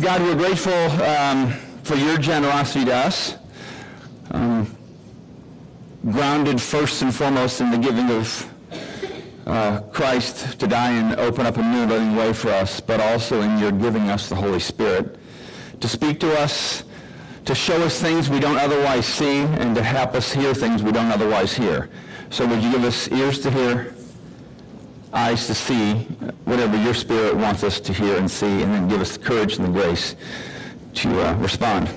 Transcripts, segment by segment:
God, we're grateful um, for your generosity to us, um, grounded first and foremost in the giving of uh, Christ to die and open up a new living way for us, but also in your giving us the Holy Spirit to speak to us, to show us things we don't otherwise see, and to help us hear things we don't otherwise hear. So would you give us ears to hear, eyes to see, whatever your Spirit wants us to hear and see, and then give us the courage and the grace to uh, respond.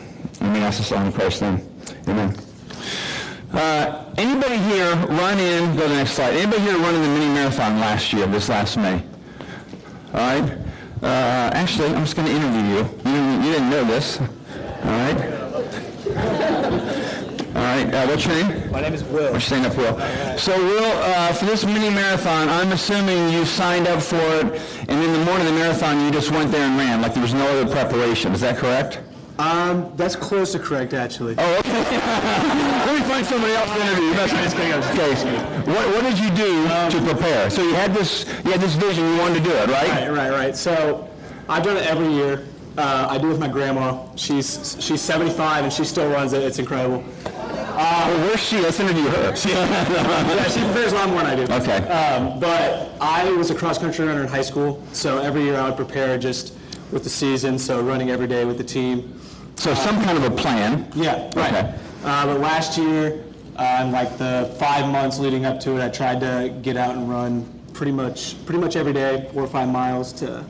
And we ask this all in Christ's name. Amen. Uh, anybody here run in, go to the next slide. Anybody here run in the mini marathon last year, this last May? All right. Uh, actually, I'm just going to interview you. You, you didn't know this. All right. Right. Uh, what's your name? My name is Will. Or stand up, Will. So, Will, uh, for this mini marathon, I'm assuming you signed up for it, and in the morning of the marathon, you just went there and ran, like there was no other preparation. Is that correct? Um, that's close to correct, actually. Oh, okay. Let me find somebody else to interview. Okay. What, what did you do to prepare? So you had this, you had this vision, you wanted to do it, right? Right, right, right. So I've done it every year. Uh, I do it with my grandma. She's she's 75 and she still runs it. It's incredible. Well, where's she? Let's interview her. yeah, she prepares a lot more than I do. Okay. Um, but I was a cross country runner in high school, so every year I would prepare just with the season, so running every day with the team. So some kind of a plan. Yeah, right. Okay. Uh, but last year, uh, and like the five months leading up to it, I tried to get out and run pretty much pretty much every day, four or five miles to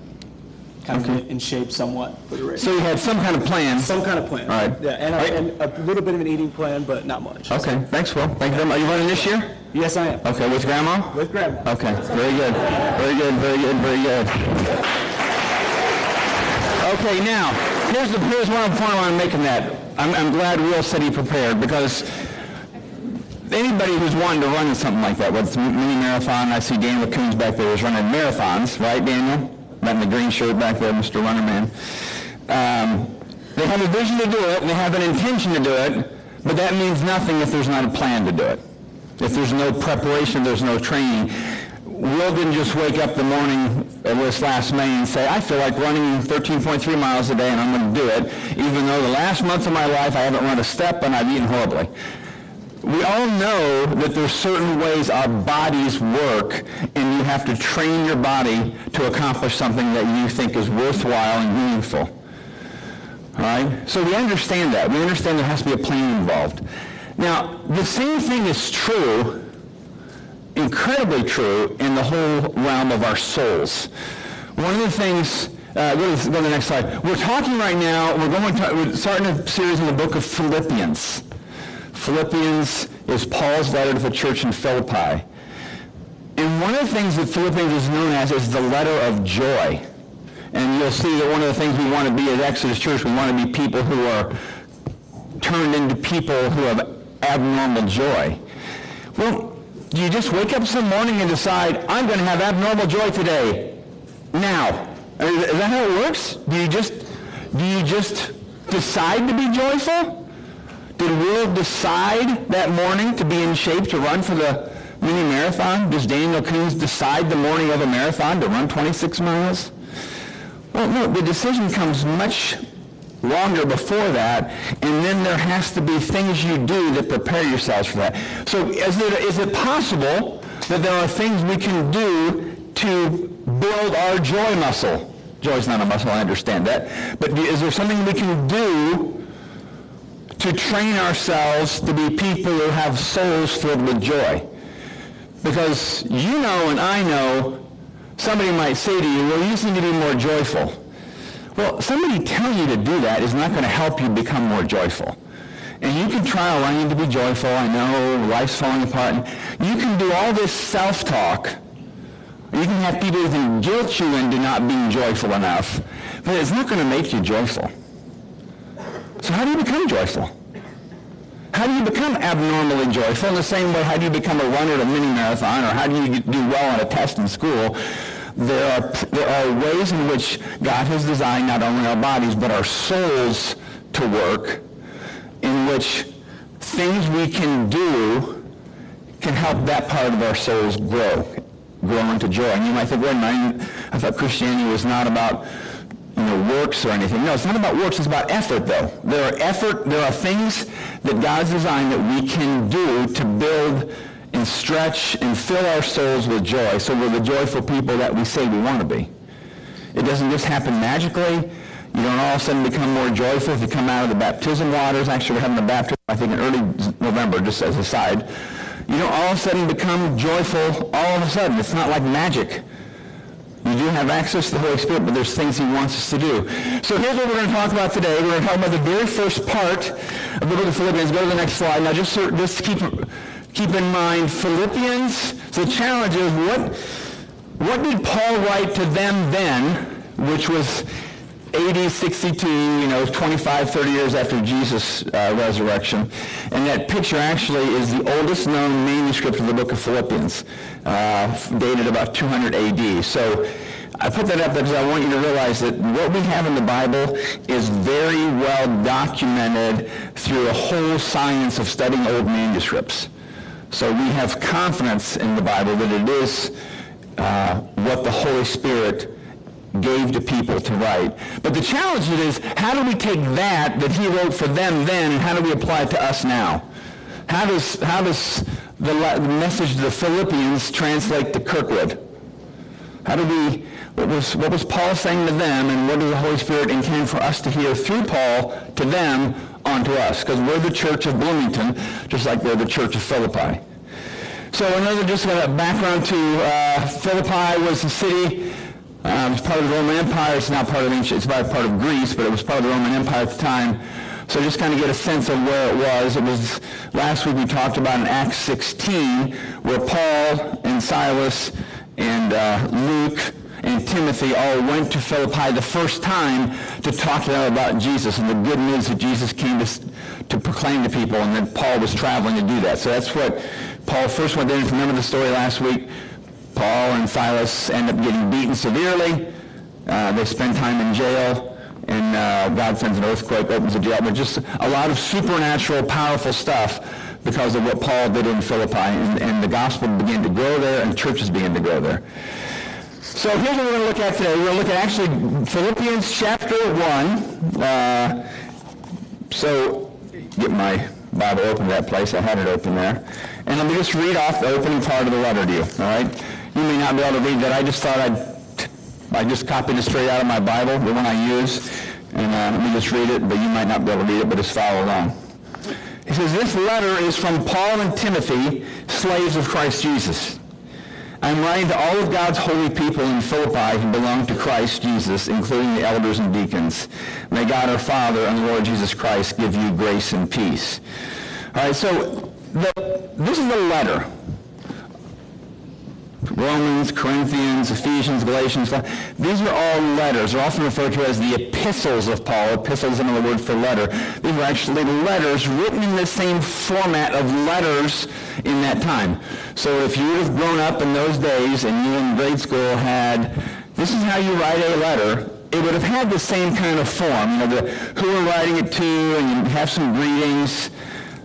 kind of get in shape somewhat for the race. So you had some kind of plan. Some kind of plan. All right. Yeah, and, All I, and a little bit of an eating plan, but not much. Okay, thanks, Will. Thank you very much. Are you running this year? Yes, I am. Okay, with Grandma? With grandma. Okay, very good. Very good, very good, very good. Okay, now, here's the, here's one point I want to make in that. I'm, I'm glad Will said he prepared because anybody who's wanting to run something like that, whether it's a mini marathon, I see Daniel Coons back there who's running marathons, right, Daniel? Right in the green shirt back there, Mr. Runnerman. Um, they have a vision to do it, and they have an intention to do it, but that means nothing if there's not a plan to do it. If there's no preparation, there's no training. Will didn't just wake up the morning of this last May and say, I feel like running 13.3 miles a day and I'm going to do it, even though the last month of my life I haven't run a step and I've eaten horribly. We all know that there's certain ways our bodies work, and you have to train your body to accomplish something that you think is worthwhile and meaningful. All right? So we understand that. We understand there has to be a plan involved. Now, the same thing is true, incredibly true, in the whole realm of our souls. One of the things, uh, go, to, go to the next slide. We're talking right now, we're going to, we're starting a series in the book of Philippians. Philippians is Paul's letter to the church in Philippi. And one of the things that Philippians is known as is the letter of joy. And you'll see that one of the things we want to be at Exodus Church, we want to be people who are turned into people who have abnormal joy. Well, do you just wake up some morning and decide, I'm going to have abnormal joy today, now? Is that how it works? Do you just, do you just decide to be joyful? Did Will decide that morning to be in shape to run for the mini marathon? Does Daniel Coons decide the morning of a marathon to run 26 miles? Well, no, the decision comes much longer before that, and then there has to be things you do that prepare yourselves for that. So is it, is it possible that there are things we can do to build our joy muscle? Joy's not a muscle, I understand that. But is there something we can do to train ourselves to be people who have souls filled with joy? Because you know and I know somebody might say to you, well, you need to be more joyful. Well, somebody telling you to do that is not going to help you become more joyful. And you can try, oh, I need to be joyful. I know life's falling apart. You can do all this self-talk. You can have people who can guilt you into not being joyful enough. But it's not going to make you joyful. So how do you become joyful? How do you become abnormally joyful? In the same way, how do you become a runner at a mini marathon, or how do you do well on a test in school? There are, there are ways in which God has designed not only our bodies, but our souls to work, in which things we can do can help that part of our souls grow, grow into joy. And you might think, minute, I thought Christianity was not about you know, works or anything. No, it's not about works, it's about effort, though. There are effort, there are things that God's designed that we can do to build and stretch and fill our souls with joy so we're the joyful people that we say we want to be. It doesn't just happen magically. You don't all of a sudden become more joyful if you come out of the baptism waters. Actually, we're having a baptism, I think, in early November, just as a side. You don't all of a sudden become joyful all of a sudden. It's not like magic. You do have access to the Holy Spirit, but there's things he wants us to do. So here's what we're going to talk about today. We're going to talk about the very first part of the book of Philippians. Go to the next slide. Now, just, just keep, keep in mind, Philippians, the challenge is what, what did Paul write to them then, which was AD 62, you know, 25, 30 years after Jesus' uh, resurrection. And that picture actually is the oldest known manuscript of the book of Philippians, uh, dated about 200 AD. So I put that up there because I want you to realize that what we have in the Bible is very well documented through a whole science of studying old manuscripts. So we have confidence in the Bible that it is uh, what the Holy Spirit gave to people to write. But the challenge is, how do we take that that he wrote for them then, and how do we apply it to us now? How does, how does the, message to the Philippians translate to Kirkwood? How do we, what was, what was Paul saying to them, and what does the Holy Spirit intend for us to hear through Paul to them onto us? Because we're the church of Bloomington, just like we're the church of Philippi. So another just a background to uh, Philippi was the city um, it's part of the Roman Empire. It's not part of ancient. It's part of Greece, but it was part of the Roman Empire at the time. So just kind of get a sense of where it was. It was last week we talked about in Acts 16, where Paul and Silas and uh, Luke and Timothy all went to Philippi the first time to talk to them about Jesus and the good news that Jesus came to, to proclaim to people, and then Paul was traveling to do that. So that's what Paul first went there. Remember the story last week, Paul and Silas end up getting beaten severely. Uh, they spend time in jail, and uh, God sends an earthquake, opens the jail. But just a lot of supernatural, powerful stuff because of what Paul did in Philippi. And, and the gospel began to grow there, and churches began to grow there. So here's what we're going to look at today. We're going to look at actually Philippians chapter 1. Uh, so get my Bible open to that place. I had it open there. And let me just read off the opening part of the letter to you, all right? You may not be able to read that. I just thought I'd, I just copied it straight out of my Bible, the one I use, and uh, let me just read it, but you might not be able to read it, but just follow along. He says, this letter is from Paul and Timothy, slaves of Christ Jesus. I'm writing to all of God's holy people in Philippi who belong to Christ Jesus, including the elders and deacons. May God our Father and the Lord Jesus Christ give you grace and peace. All right, so the, this is the letter. Romans, Corinthians, Ephesians, Galatians. These are all letters. They're often referred to as the epistles of Paul. Epistles is another word for letter. These were actually letters written in the same format of letters in that time. So if you would have grown up in those days and you in grade school had, this is how you write a letter, it would have had the same kind of form. You know, the, who are writing it to, and you have some greetings.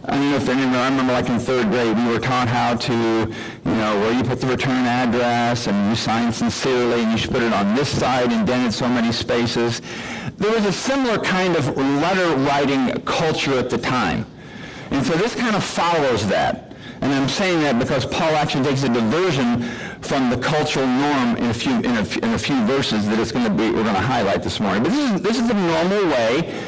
I don't know if any of I remember like in third grade, we were taught how to, you know, where you put the return address and you sign sincerely and you should put it on this side and then in so many spaces. There was a similar kind of letter writing culture at the time. And so this kind of follows that. And I'm saying that because Paul actually takes a diversion from the cultural norm in a few, in a, in a few verses that it's going to be, we're going to highlight this morning. But this is, this is the normal way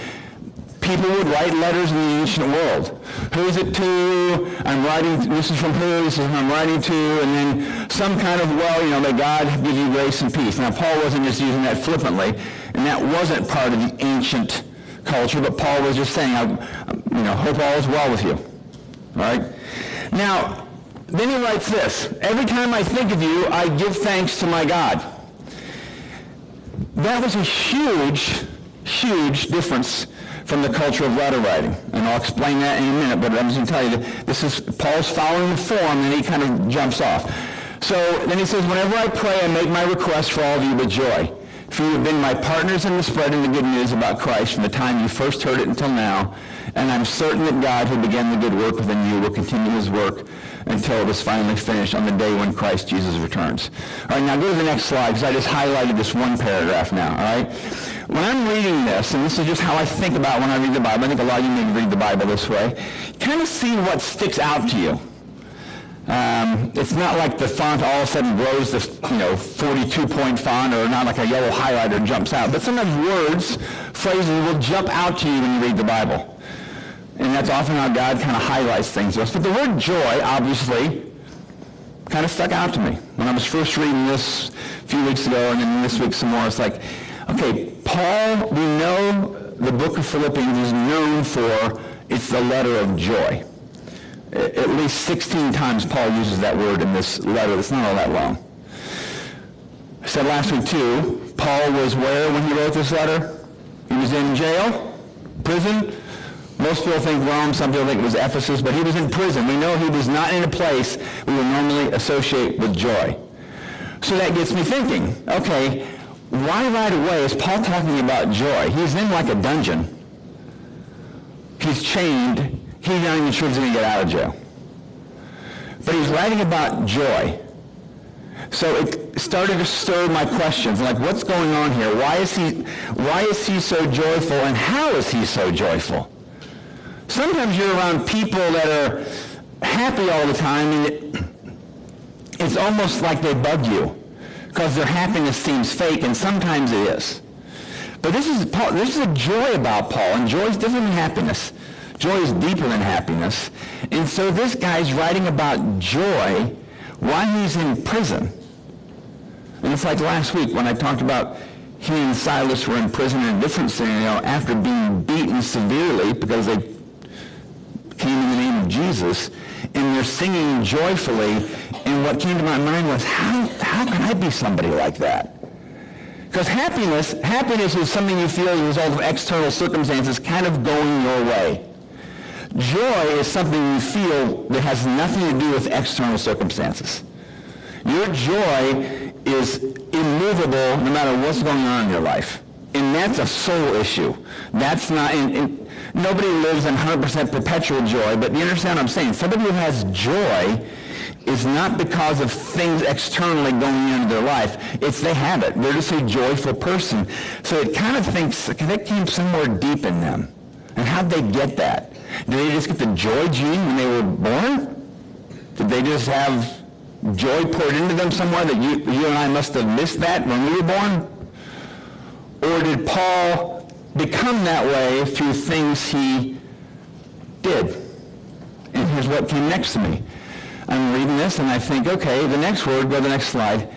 people would write letters in the ancient world. Who is it to? I'm writing, this is from who, this is who I'm writing to, and then some kind of, well, you know, may God give you grace and peace. Now, Paul wasn't just using that flippantly, and that wasn't part of the ancient culture, but Paul was just saying, I, you know, hope all is well with you. All right? Now, then he writes this, every time I think of you, I give thanks to my God. That was a huge, huge difference from the culture of letter writing. And I'll explain that in a minute, but I'm just going to tell you that this is Paul's following the form, and he kind of jumps off. So then he says, whenever I pray, I make my request for all of you with joy. For you have been my partners in the spreading the good news about Christ from the time you first heard it until now. And I'm certain that God who began the good work within you will continue his work until it is finally finished on the day when Christ Jesus returns. All right, now go to the next slide because I just highlighted this one paragraph now, all right? when I'm reading this, and this is just how I think about when I read the Bible, I think a lot of you may read the Bible this way, kind of see what sticks out to you. Um, it's not like the font all of a sudden grows to, you know, 42-point font or not like a yellow highlighter jumps out. But sometimes words, phrases will jump out to you when you read the Bible. And that's often how God kind of highlights things to us. But the word joy, obviously, kind of stuck out to me. When I was first reading this a few weeks ago and then this week some more, it's like, okay, Paul, we know the book of Philippians is known for it's the letter of joy. At least 16 times Paul uses that word in this letter. It's not all that long. I said last week too, Paul was where when he wrote this letter? He was in jail, prison. Most people think Rome, some people think it was Ephesus, but he was in prison. We know he was not in a place we would normally associate with joy. So that gets me thinking, okay, why right away is Paul talking about joy? He's in like a dungeon. He's chained he's not even sure he's going to get out of jail. But he's writing about joy. So it started to stir my questions, like what's going on here? Why is he, why is he so joyful, and how is he so joyful? Sometimes you're around people that are happy all the time, and it, it's almost like they bug you because their happiness seems fake, and sometimes it is. But this is Paul, this is a joy about Paul, and joy is different than happiness. Joy is deeper than happiness. And so this guy's writing about joy while he's in prison. And it's like last week when I talked about he and Silas were in prison in a different scenario after being beaten severely because they came in the name of Jesus. And they're singing joyfully. And what came to my mind was, how, how can I be somebody like that? Because happiness, happiness is something you feel as a result of external circumstances kind of going your way. Joy is something you feel that has nothing to do with external circumstances. Your joy is immovable no matter what's going on in your life. And that's a soul issue. That's not, and, and nobody lives in 100% perpetual joy, but you understand what I'm saying? Somebody who has joy is not because of things externally going on in their life. It's they have it. They're just a joyful person. So it kind of thinks that came somewhere deep in them. And how'd they get that? Did they just get the joy gene when they were born? Did they just have joy poured into them somewhere that you, you and I must have missed that when we were born? Or did Paul become that way through things he did? And here's what came next to me. I'm reading this and I think, okay, the next word, go to the next slide.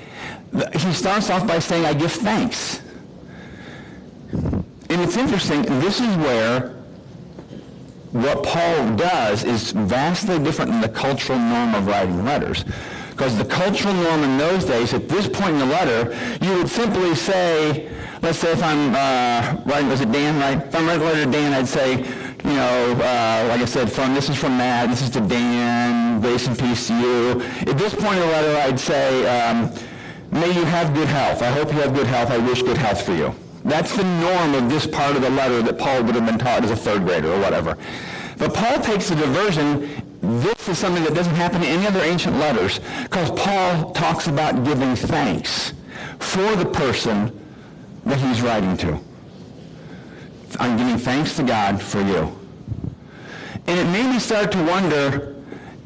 He starts off by saying, I give thanks. And it's interesting, this is where what Paul does is vastly different than the cultural norm of writing letters. Because the cultural norm in those days, at this point in the letter, you would simply say, let's say if I'm uh, writing, was it Dan, right? If I'm writing a letter to Dan, I'd say, you know, uh, like I said, from this is from Matt, this is to Dan, grace and peace to you. At this point in the letter, I'd say, um, may you have good health. I hope you have good health. I wish good health for you. That's the norm of this part of the letter that Paul would have been taught as a third grader or whatever. But Paul takes a diversion. This is something that doesn't happen in any other ancient letters because Paul talks about giving thanks for the person that he's writing to. I'm giving thanks to God for you. And it made me start to wonder,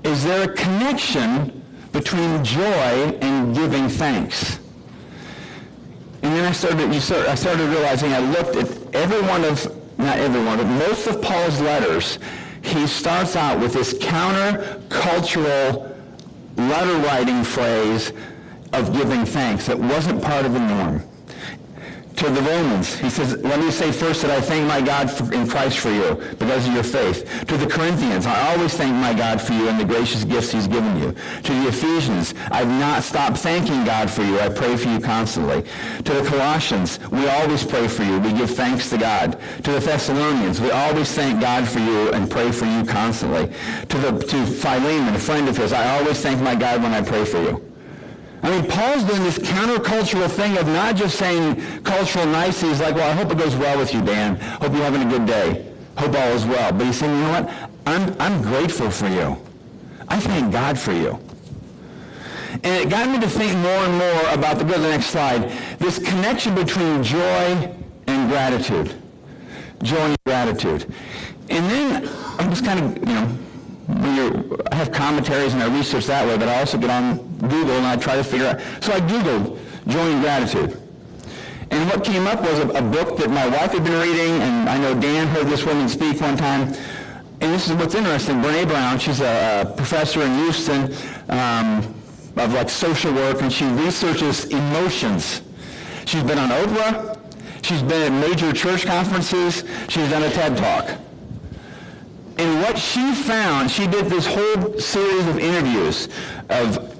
is there a connection between joy and giving thanks? And then I started, you start, I started realizing I looked at every one of, not every one, but most of Paul's letters, he starts out with this counter-cultural letter writing phrase of giving thanks that wasn't part of the norm to the Romans. He says, let me say first that I thank my God for, in Christ for you because of your faith. To the Corinthians, I always thank my God for you and the gracious gifts he's given you. To the Ephesians, I've not stopped thanking God for you. I pray for you constantly. To the Colossians, we always pray for you. We give thanks to God. To the Thessalonians, we always thank God for you and pray for you constantly. To, the, to Philemon, a friend of his, I always thank my God when I pray for you. I mean, Paul's doing this countercultural thing of not just saying cultural niceties like, well, I hope it goes well with you, Dan. Hope you're having a good day. Hope all is well. But he's saying, you know what? I'm, I'm grateful for you. I thank God for you. And it got me to think more and more about, the, go to the next slide, this connection between joy and gratitude. Joy and gratitude. And then I'm just kind of, you know, I have commentaries and I research that way, but I also get on Google and I try to figure out. So I Googled joy in gratitude. And what came up was a, a book that my wife had been reading, and I know Dan heard this woman speak one time. And this is what's interesting. Brene Brown, she's a, a professor in Houston um, of like social work, and she researches emotions. She's been on Oprah. She's been at major church conferences. She's done a TED Talk. And what she found, she did this whole series of interviews of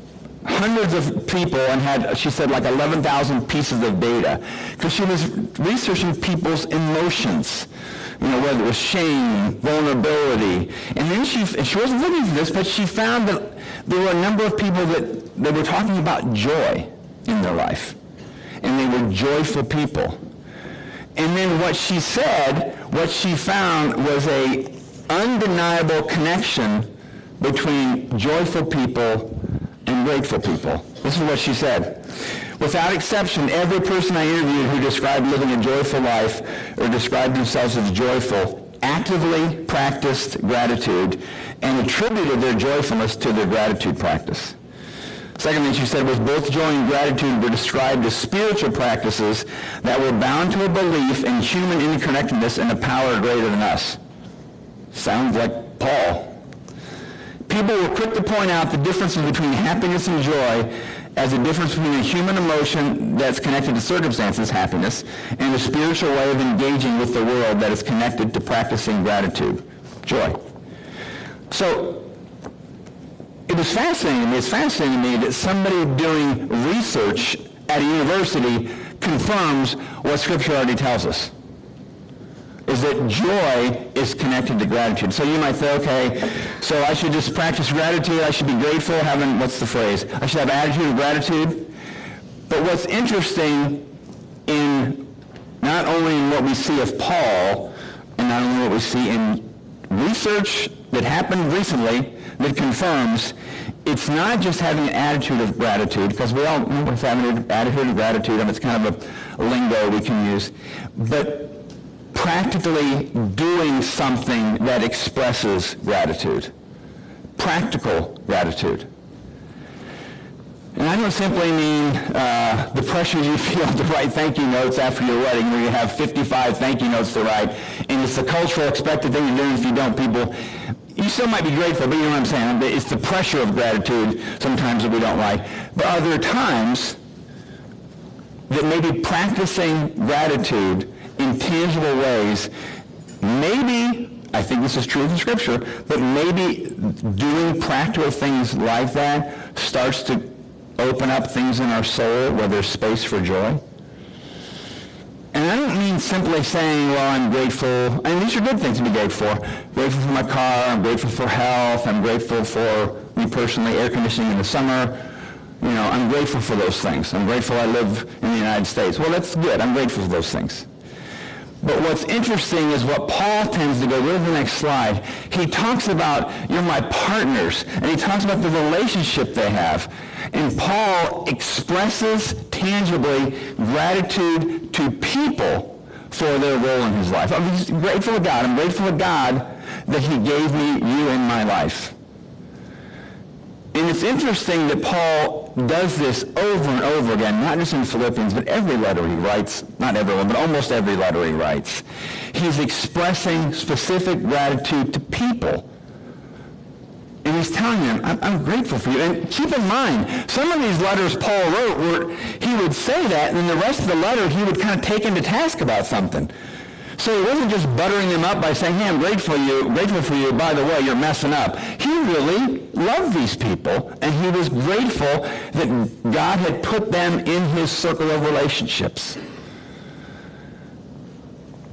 hundreds of people and had, she said, like 11,000 pieces of data. Because she was researching people's emotions, you know, whether it was shame, vulnerability. And then she, and she wasn't looking for this, but she found that there were a number of people that, that were talking about joy in their life. And they were joyful people. And then what she said, what she found was a undeniable connection between joyful people and grateful people. This is what she said. Without exception, every person I interviewed who described living a joyful life or described themselves as joyful actively practiced gratitude and attributed their joyfulness to their gratitude practice. Second thing she said was both joy and gratitude were described as spiritual practices that were bound to a belief in human interconnectedness and a power greater than us. Sounds like Paul. People were quick to point out the differences between happiness and joy as a difference between a human emotion that's connected to circumstances, happiness, and a spiritual way of engaging with the world that is connected to practicing gratitude, joy. So it was fascinating to me, it's fascinating to me that somebody doing research at a university confirms what Scripture already tells us is that joy is connected to gratitude. So you might say, okay, so I should just practice gratitude. I should be grateful, having, what's the phrase? I should have attitude of gratitude. But what's interesting in not only in what we see of Paul, and not only what we see in research that happened recently that confirms it's not just having an attitude of gratitude, because we all know what's having an attitude of gratitude, and it's kind of a lingo we can use, but practically doing something that expresses gratitude. Practical gratitude. And I don't simply mean uh, the pressure you feel to write thank you notes after your wedding where you have 55 thank you notes to write, and it's the cultural expected thing to do, if you don't, people, you still might be grateful, but you know what I'm saying? It's the pressure of gratitude sometimes that we don't like. But are there times that maybe practicing gratitude in tangible ways, maybe, I think this is true the scripture, but maybe doing practical things like that starts to open up things in our soul where there's space for joy. And I don't mean simply saying, well, I'm grateful, and these are good things to be grateful for. Grateful for my car, I'm grateful for health, I'm grateful for me personally, air conditioning in the summer. You know, I'm grateful for those things. I'm grateful I live in the United States. Well, that's good. I'm grateful for those things. But what's interesting is what Paul tends to go, go to the next slide. He talks about, you're my partners, and he talks about the relationship they have. And Paul expresses tangibly gratitude to people for their role in his life. I'm grateful to God. I'm grateful to God that he gave me you in my life. And it's interesting that Paul does this over and over again, not just in Philippians, but every letter he writes, not everyone, but almost every letter he writes. He's expressing specific gratitude to people. And he's telling them, I'm, I'm, grateful for you. And keep in mind, some of these letters Paul wrote where he would say that, and then the rest of the letter he would kind of take him to task about something. So he wasn't just buttering them up by saying, hey, I'm grateful for you, grateful for you, by the way, you're messing up. He really loved these people, and he was grateful that God had put them in his circle of relationships.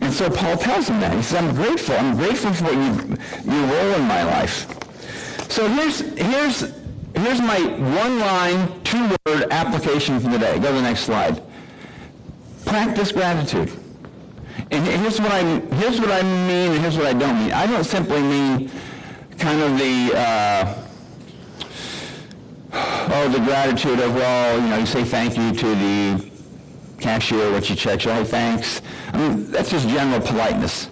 And so Paul tells him that. He says, I'm grateful. I'm grateful for what you, your role in my life. So here's, here's, here's my one-line, two-word application for the day. Go to the next slide. Practice gratitude. And here's what I here's what I mean, and here's what I don't mean. I don't simply mean kind of the uh, oh the gratitude of well, you know, you say thank you to the cashier, what you check, oh thanks. I mean, that's just general politeness.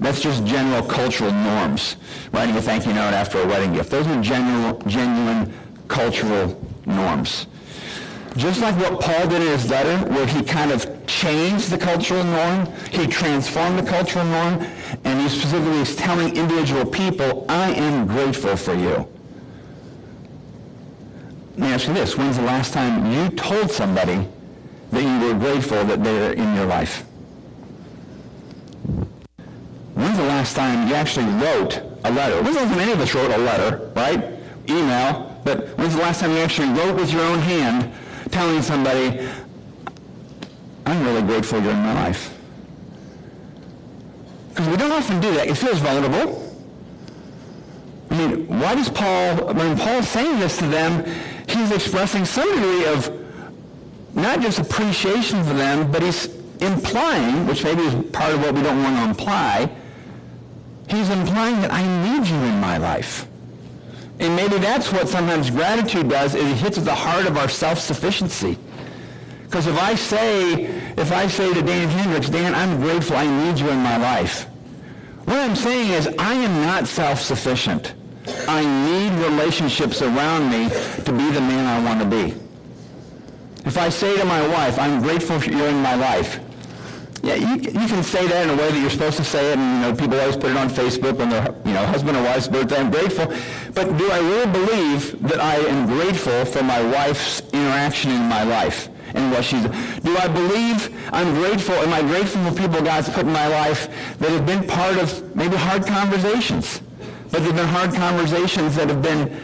That's just general cultural norms. Writing a thank you note after a wedding gift. Those are general, genuine cultural norms. Just like what Paul did in his letter, where he kind of changed the cultural norm, he transformed the cultural norm, and he specifically is telling individual people, I am grateful for you. Let me ask you this. When's the last time you told somebody that you were grateful that they're in your life? When's the last time you actually wrote a letter? When's the last time any of us wrote a letter, right? Email. But when's the last time you actually wrote with your own hand telling somebody, I'm really grateful you're in my life? Because we don't often do that. It feels vulnerable. I mean, why does Paul, when Paul's saying this to them, he's expressing some degree of not just appreciation for them, but he's implying, which maybe is part of what we don't want to imply, he's implying that I need you in my life. And maybe that's what sometimes gratitude does, is it hits at the heart of our self-sufficiency. Because if I say, if I say to Dan Hendricks, Dan, I'm grateful I need you in my life, what I'm saying is I am not self-sufficient. I need relationships around me to be the man I want to be. If I say to my wife, I'm grateful you're in my life, yeah, you, you can say that in a way that you're supposed to say it, and you know, people always put it on Facebook on their you know, husband or wife's birthday, I'm grateful. But do I really believe that I am grateful for my wife's interaction in my life? And what she's do I believe I'm grateful am I grateful for people God's put in my life that have been part of maybe hard conversations but they've been hard conversations that have been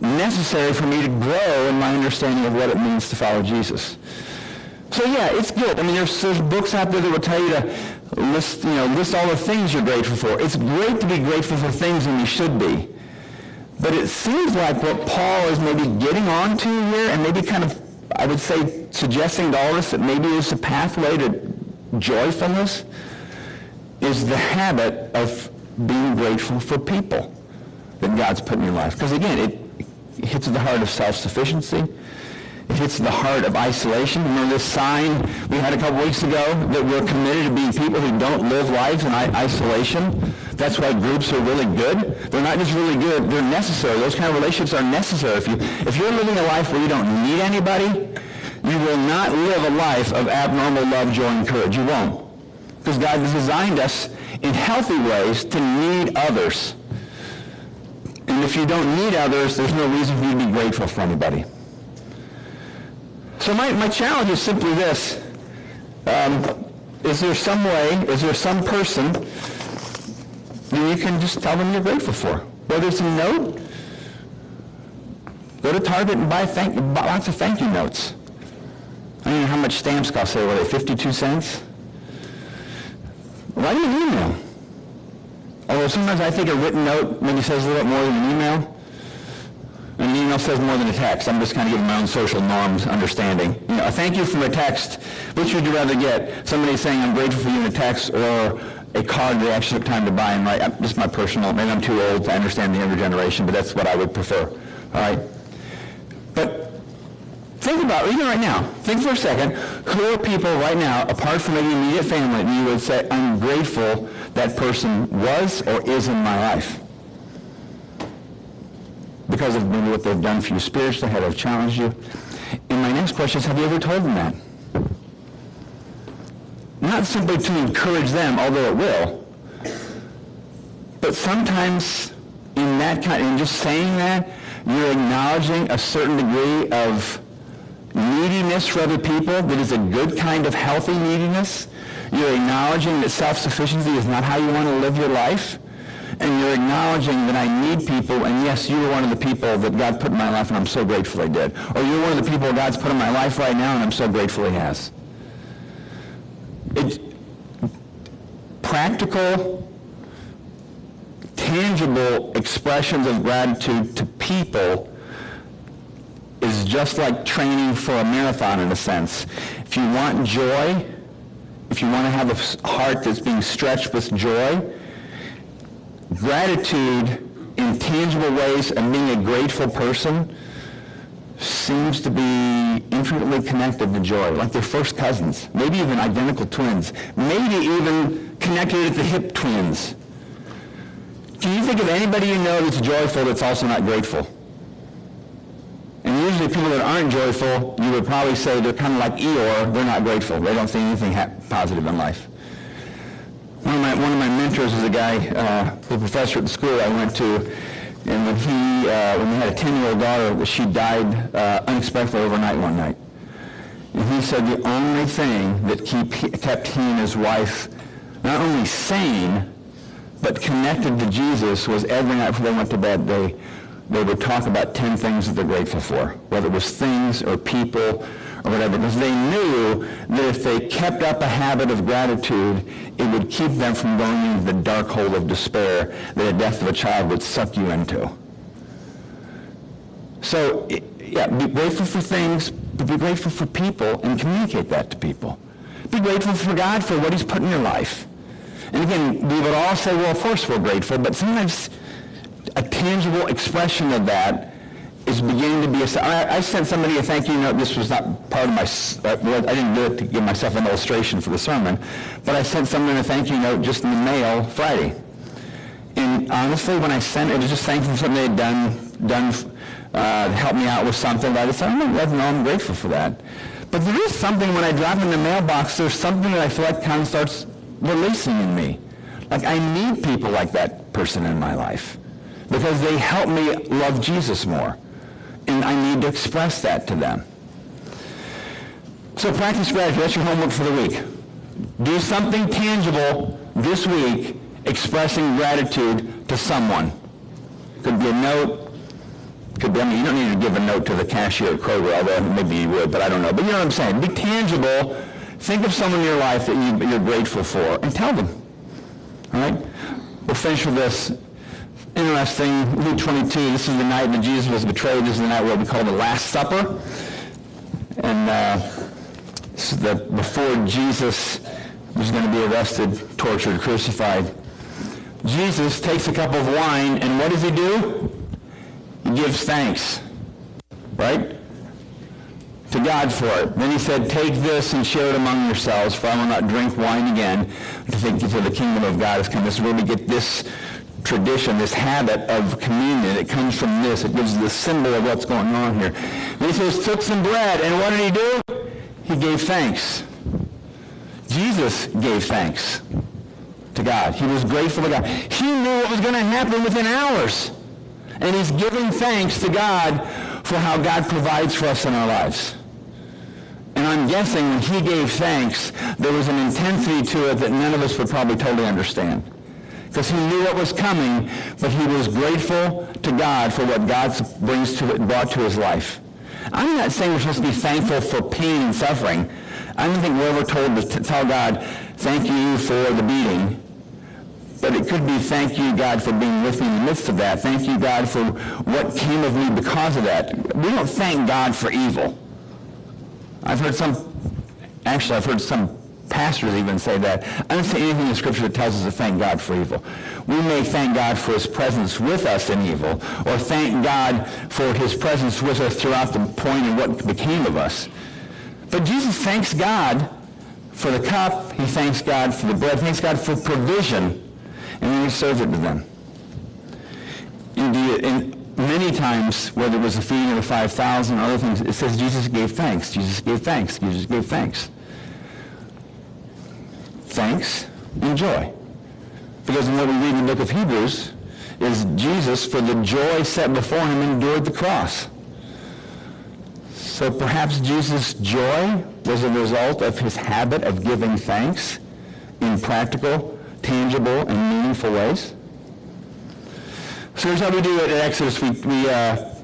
necessary for me to grow in my understanding of what it means to follow Jesus so yeah, it's good. I mean, there's, there's books out there that will tell you to list, you know, list all the things you're grateful for. It's great to be grateful for things, and you should be. But it seems like what Paul is maybe getting onto here, and maybe kind of, I would say, suggesting to all of us that maybe it's a pathway to joyfulness, is the habit of being grateful for people that God's put in your life. Because again, it hits at the heart of self-sufficiency. It hits the heart of isolation. Remember this sign we had a couple weeks ago that we're committed to being people who don't live lives in isolation? That's why groups are really good. They're not just really good, they're necessary. Those kind of relationships are necessary. If, you, if you're living a life where you don't need anybody, you will not live a life of abnormal love, joy, and courage. You won't. Because God has designed us in healthy ways to need others. And if you don't need others, there's no reason for you to be grateful for anybody. So my, my challenge is simply this. Um, is there some way, is there some person that you can just tell them you're grateful for? Whether it's a note, go to Target and buy, thank, buy lots of thank you notes. I don't know how much stamps cost there. Were they 52 cents? Write an email. Although sometimes I think a written note maybe says a little bit more than an email. Says more than a text. I'm just kind of giving my own social norms understanding. You know, a thank you from a text. Which would you rather get? Somebody saying I'm grateful for you in a text or a card they actually took time to buy and write? Just my personal, maybe I'm too old to understand the younger generation, but that's what I would prefer. All right? But think about, even right now, think for a second, who are people right now, apart from maybe immediate family, you would say, I'm grateful that person was or is in my life? Because of maybe what they've done for you spiritually, how they've challenged you. And my next question is, have you ever told them that? Not simply to encourage them, although it will, but sometimes in that kind, in just saying that, you're acknowledging a certain degree of neediness for other people that is a good kind of healthy neediness. You're acknowledging that self-sufficiency is not how you want to live your life and you're acknowledging that I need people, and yes, you were one of the people that God put in my life, and I'm so grateful I did. Or you're one of the people God's put in my life right now, and I'm so grateful He has. It, practical, tangible expressions of gratitude to people is just like training for a marathon in a sense. If you want joy, if you want to have a heart that's being stretched with joy, gratitude in tangible ways and being a grateful person seems to be intricately connected to joy, like they're first cousins, maybe even identical twins, maybe even connected at the hip twins. Can you think of anybody you know that's joyful that's also not grateful? And usually people that aren't joyful, you would probably say they're kind of like Eeyore, they're not grateful. They don't see anything positive in life. One of my, one of my mentors was a guy, uh, the professor at the school I went to, and when he, uh, when he had a 10-year-old daughter, she died uh, unexpectedly overnight one night. And he said the only thing that keep, kept he and his wife not only sane, but connected to Jesus was every night before they went to bed, they, they would talk about 10 things that they're grateful for, whether it was things or people or whatever, because they knew that if they kept up a habit of gratitude, it would keep them from going into the dark hole of despair that the death of a child would suck you into. So, yeah, be grateful for things, but be grateful for people and communicate that to people. Be grateful for God for what he's put in your life. And again, we would all say, well, of course we're grateful, but sometimes a tangible expression of that is beginning to be a... I, I sent somebody a thank you note. This was not part of my... I didn't do it to give myself an illustration for the sermon, but I sent someone a thank you note just in the mail Friday. And honestly, when I sent it, it was just thanking for something they had done, done uh, to help me out with something. I decided, I'm, no, I'm grateful for that. But there is something when I drop in the mailbox, there's something that I feel like kind of starts releasing in me. Like I need people like that person in my life because they help me love Jesus more. And I need to express that to them. So practice gratitude. That's your homework for the week. Do something tangible this week expressing gratitude to someone. Could be a note. Could be, I mean, you don't need to give a note to the cashier at Kroger, although maybe you would, but I don't know. But you know what I'm saying. Be tangible. Think of someone in your life that you, you're grateful for and tell them. All right? We'll finish with this interesting. Luke 22, this is the night that Jesus was betrayed. This is the night what we call the Last Supper. And uh, this is the, before Jesus was going to be arrested, tortured, crucified. Jesus takes a cup of wine, and what does he do? He gives thanks. Right? To God for it. Then he said, Take this and share it among yourselves, for I will not drink wine again to think until the kingdom of God has come. This is where we get this tradition, this habit of communion. It comes from this. It gives the symbol of what's going on here. Says, took some bread, and what did he do? He gave thanks. Jesus gave thanks to God. He was grateful to God. He knew what was going to happen within hours. And he's giving thanks to God for how God provides for us in our lives. And I'm guessing when he gave thanks, there was an intensity to it that none of us would probably totally understand. Because he knew what was coming, but he was grateful to God for what God brings to it, brought to his life. I'm not saying we're supposed to be thankful for pain and suffering. I don't think we're ever told to tell God, thank you for the beating. But it could be thank you, God, for being with me in the midst of that. Thank you, God, for what came of me because of that. We don't thank God for evil. I've heard some, actually, I've heard some pastors even say that. I don't see anything in Scripture that tells us to thank God for evil. We may thank God for his presence with us in evil, or thank God for his presence with us throughout the point of what became of us. But Jesus thanks God for the cup. He thanks God for the bread. Thanks God for provision. And then he serves it to them. Indeed, and many times, whether it was the feeding of the 5,000 or other things, it says Jesus gave thanks. Jesus gave thanks. Jesus gave thanks. Thanks and joy. Because what we read in the book of Hebrews is Jesus, for the joy set before him, endured the cross. So perhaps Jesus' joy was a result of his habit of giving thanks in practical, tangible, and meaningful ways. So here's how we do it at Exodus. We, we, uh,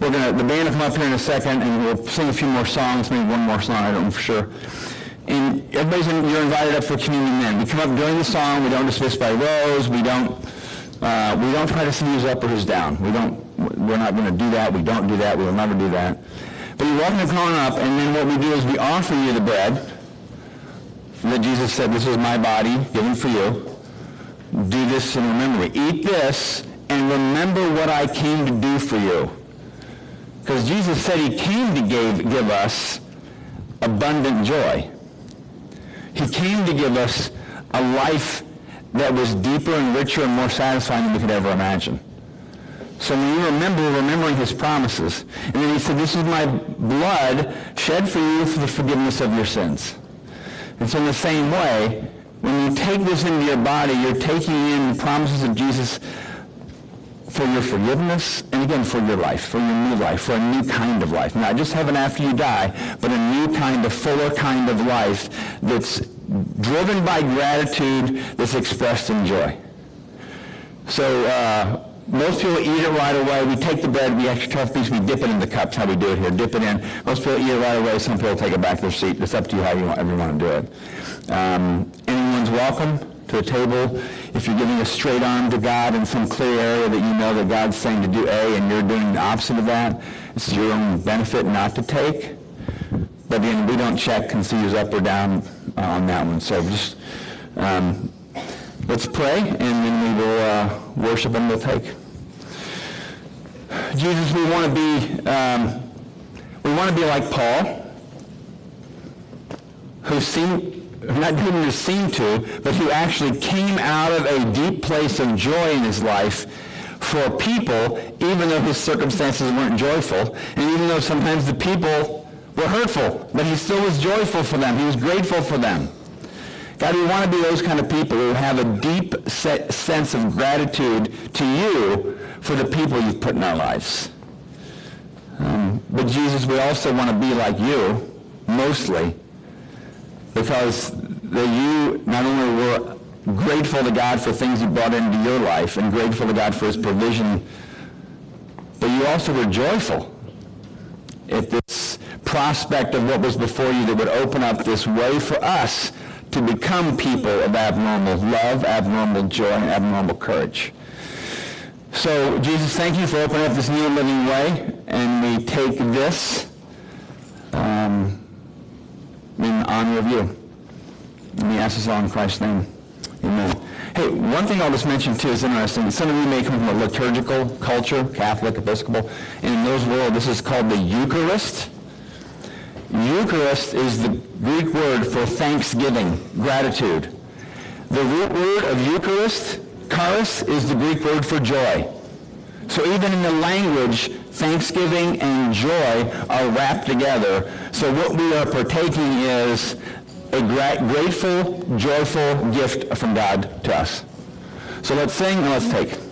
we're gonna, the band will come up here in a second, and we'll sing a few more songs, maybe one more song, I don't know for sure. And everybody's, in, you're invited up for communion then. We come up during the song, we don't dismiss by rows, we don't, uh, we don't try to see who's up or who's down. We don't, we're not going to do that, we don't do that, we will never do that. But you're welcome to come on up, and then what we do is we offer you the bread that Jesus said, this is my body given for you. Do this in memory. Eat this and remember what I came to do for you. Because Jesus said he came to give, give us abundant joy. He came to give us a life that was deeper and richer and more satisfying than we could ever imagine. So when you remember, remembering his promises. And then he said, this is my blood shed for you for the forgiveness of your sins. And so in the same way, when you take this into your body, you're taking in the promises of Jesus for your forgiveness, and again, for your life, for your new life, for a new kind of life. Not just heaven after you die, but a new kind of, fuller kind of life that's driven by gratitude that's expressed in joy. So uh, most people eat it right away. We take the bread, we extra tough piece, we dip it in the cups, how we do it here. Dip it in. Most people eat it right away. Some people take it back to their seat. It's up to you how you want, want to do it. Um, anyone's welcome to a table. If you're giving a straight arm to God in some clear area that you know that God's saying to do A and you're doing the opposite of that, is your own benefit not to take. But again, we don't check and see who's up or down uh, on that one. So just um, let's pray and then we will uh, worship and we'll take. Jesus, we want to be um, we want to be like Paul, who seemed not didn't seem to, but who actually came out of a deep place of joy in his life for people, even though his circumstances weren't joyful, and even though sometimes the people were hurtful, but he still was joyful for them. He was grateful for them. God, we want to be those kind of people who have a deep sense of gratitude to you for the people you've put in our lives. Um, but Jesus, we also want to be like you, mostly, because that you not only were grateful to God for things he brought into your life and grateful to God for his provision, but you also were joyful at this prospect of what was before you that would open up this way for us to become people of abnormal love, abnormal joy, and abnormal courage. So, Jesus, thank you for opening up this new living way, and we take this um, in honor of you. Let me ask this all in Christ's name. Amen. Hey, one thing I'll just mention too is interesting. Some of you may come from a liturgical culture, Catholic, Episcopal, and in those world, this is called the Eucharist. Eucharist is the Greek word for thanksgiving, gratitude. The root word of Eucharist, charis, is the Greek word for joy. So even in the language, thanksgiving and joy are wrapped together. So what we are partaking is a gra- grateful, joyful gift from God to us. So let's sing and let's take.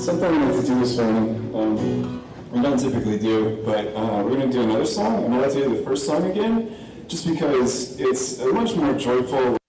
Something we like to do this morning, um, we don't typically do, but uh, we're going to do another song, I'd like to do the first song again, just because it's a much more joyful.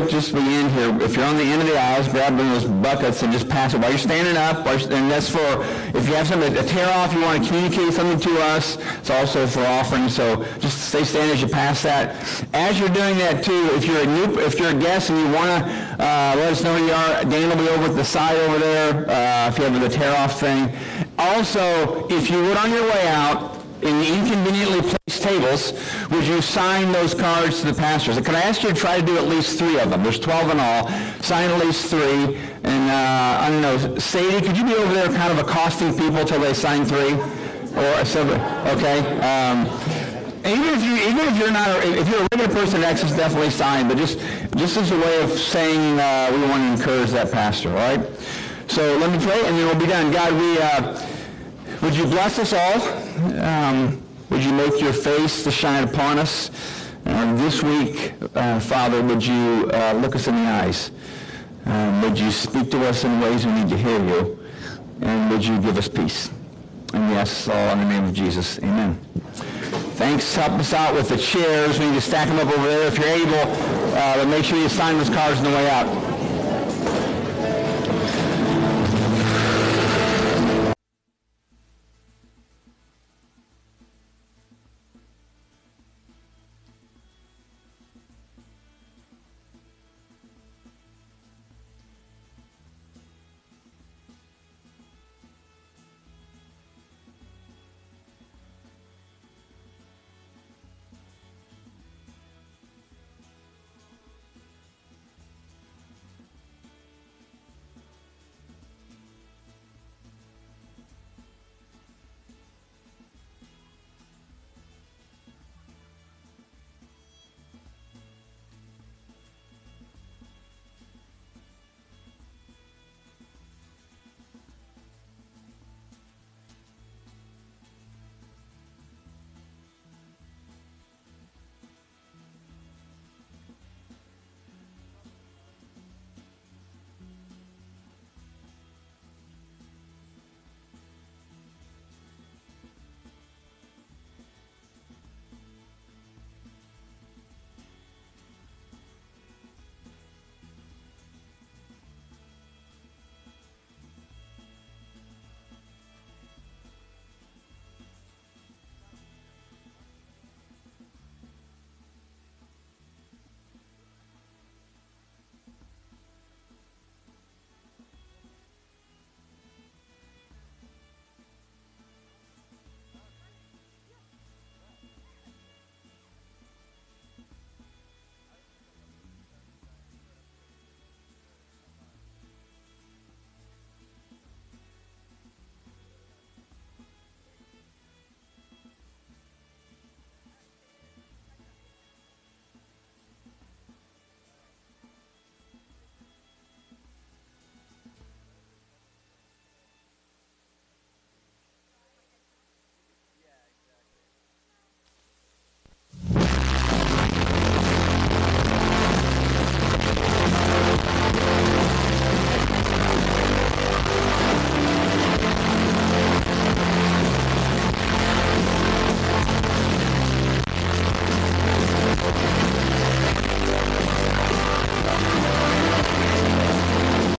Quick, just we end here, if you're on the end of the aisles, grab one of those buckets and just pass it while you're standing up, and that's for, if you have something to tear off, you want to communicate something to us, it's also for offering, so just stay standing as you pass that. As you're doing that too, if you're a new, if you're a guest and you want to uh, let us know who you are, Dan will be over at the side over there, uh, if you have the tear off thing. Also, if you would on your way out, in the inconveniently tables, would you sign those cards to the pastors? And Can I ask you to try to do at least three of them? There's 12 in all. Sign at least three. And, uh, I don't know, Sadie, could you be over there kind of accosting people till they sign three? Or, so, okay? Um, even if you, even if you're not, if you're a regular person, Access definitely sign, but just, just as a way of saying, uh, we want to encourage that pastor, all right? So let me pray, and then we'll be done. God, we, uh, would you bless us all? Um, would you make your face to shine upon us? Uh, This week, uh, Father, would you uh, look us in the eyes? Um, Would you speak to us in ways we need to hear you? And would you give us peace? And this all in the name of Jesus. Amen. Thanks. Help us out with the chairs. We need to stack them up over there if you're able. Uh, But make sure you sign those cards on the way out.